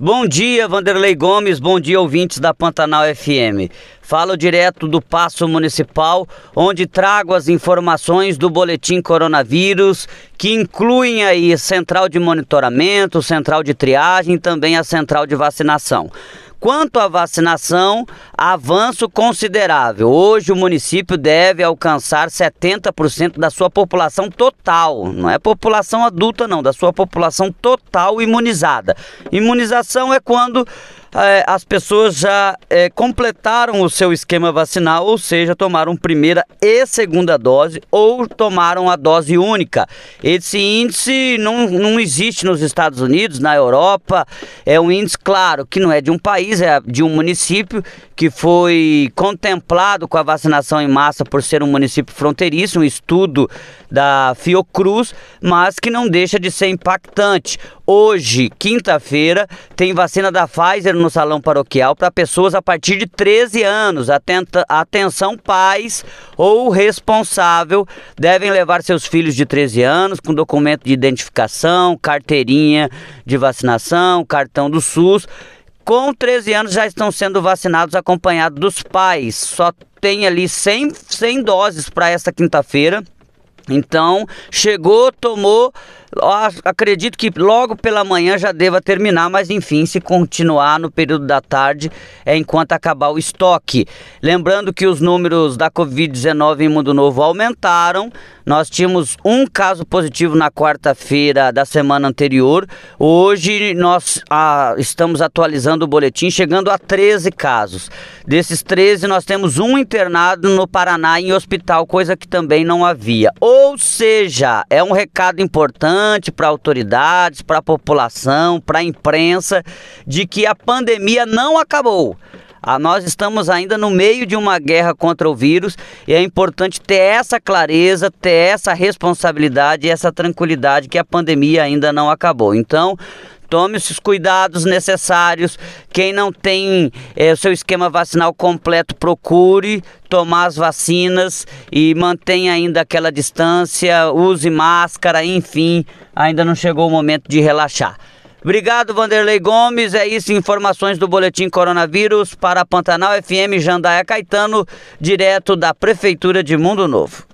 Bom dia, Vanderlei Gomes. Bom dia, ouvintes da Pantanal FM. Falo direto do Paço Municipal, onde trago as informações do boletim coronavírus, que incluem aí central de monitoramento, central de triagem também a central de vacinação. Quanto à vacinação, avanço considerável. Hoje o município deve alcançar 70% da sua população total, não é população adulta não, da sua população total imunizada. Imunização é quando as pessoas já é, completaram o seu esquema vacinal, ou seja, tomaram primeira e segunda dose ou tomaram a dose única. Esse índice não, não existe nos Estados Unidos, na Europa. É um índice, claro, que não é de um país, é de um município que foi contemplado com a vacinação em massa por ser um município fronteiriço, um estudo da Fiocruz, mas que não deixa de ser impactante. Hoje, quinta-feira, tem vacina da Pfizer no salão paroquial para pessoas a partir de 13 anos. Atenta, atenção, pais ou responsável devem levar seus filhos de 13 anos com documento de identificação, carteirinha de vacinação, cartão do SUS. Com 13 anos já estão sendo vacinados acompanhados dos pais. Só tem ali 100, 100 doses para esta quinta-feira. Então, chegou, tomou, acredito que logo pela manhã já deva terminar, mas enfim, se continuar no período da tarde, é enquanto acabar o estoque. Lembrando que os números da Covid-19 em Mundo Novo aumentaram, nós tínhamos um caso positivo na quarta-feira da semana anterior. Hoje nós ah, estamos atualizando o boletim, chegando a 13 casos. Desses 13, nós temos um internado no Paraná em hospital, coisa que também não havia. Ou seja, é um recado importante para autoridades, para a população, para a imprensa, de que a pandemia não acabou. Ah, nós estamos ainda no meio de uma guerra contra o vírus e é importante ter essa clareza, ter essa responsabilidade e essa tranquilidade que a pandemia ainda não acabou. Então, tome os cuidados necessários. Quem não tem é, o seu esquema vacinal completo, procure tomar as vacinas e mantenha ainda aquela distância, use máscara, enfim, ainda não chegou o momento de relaxar. Obrigado, Vanderlei Gomes. É isso, informações do Boletim Coronavírus para Pantanal FM Jandaia Caetano, direto da Prefeitura de Mundo Novo.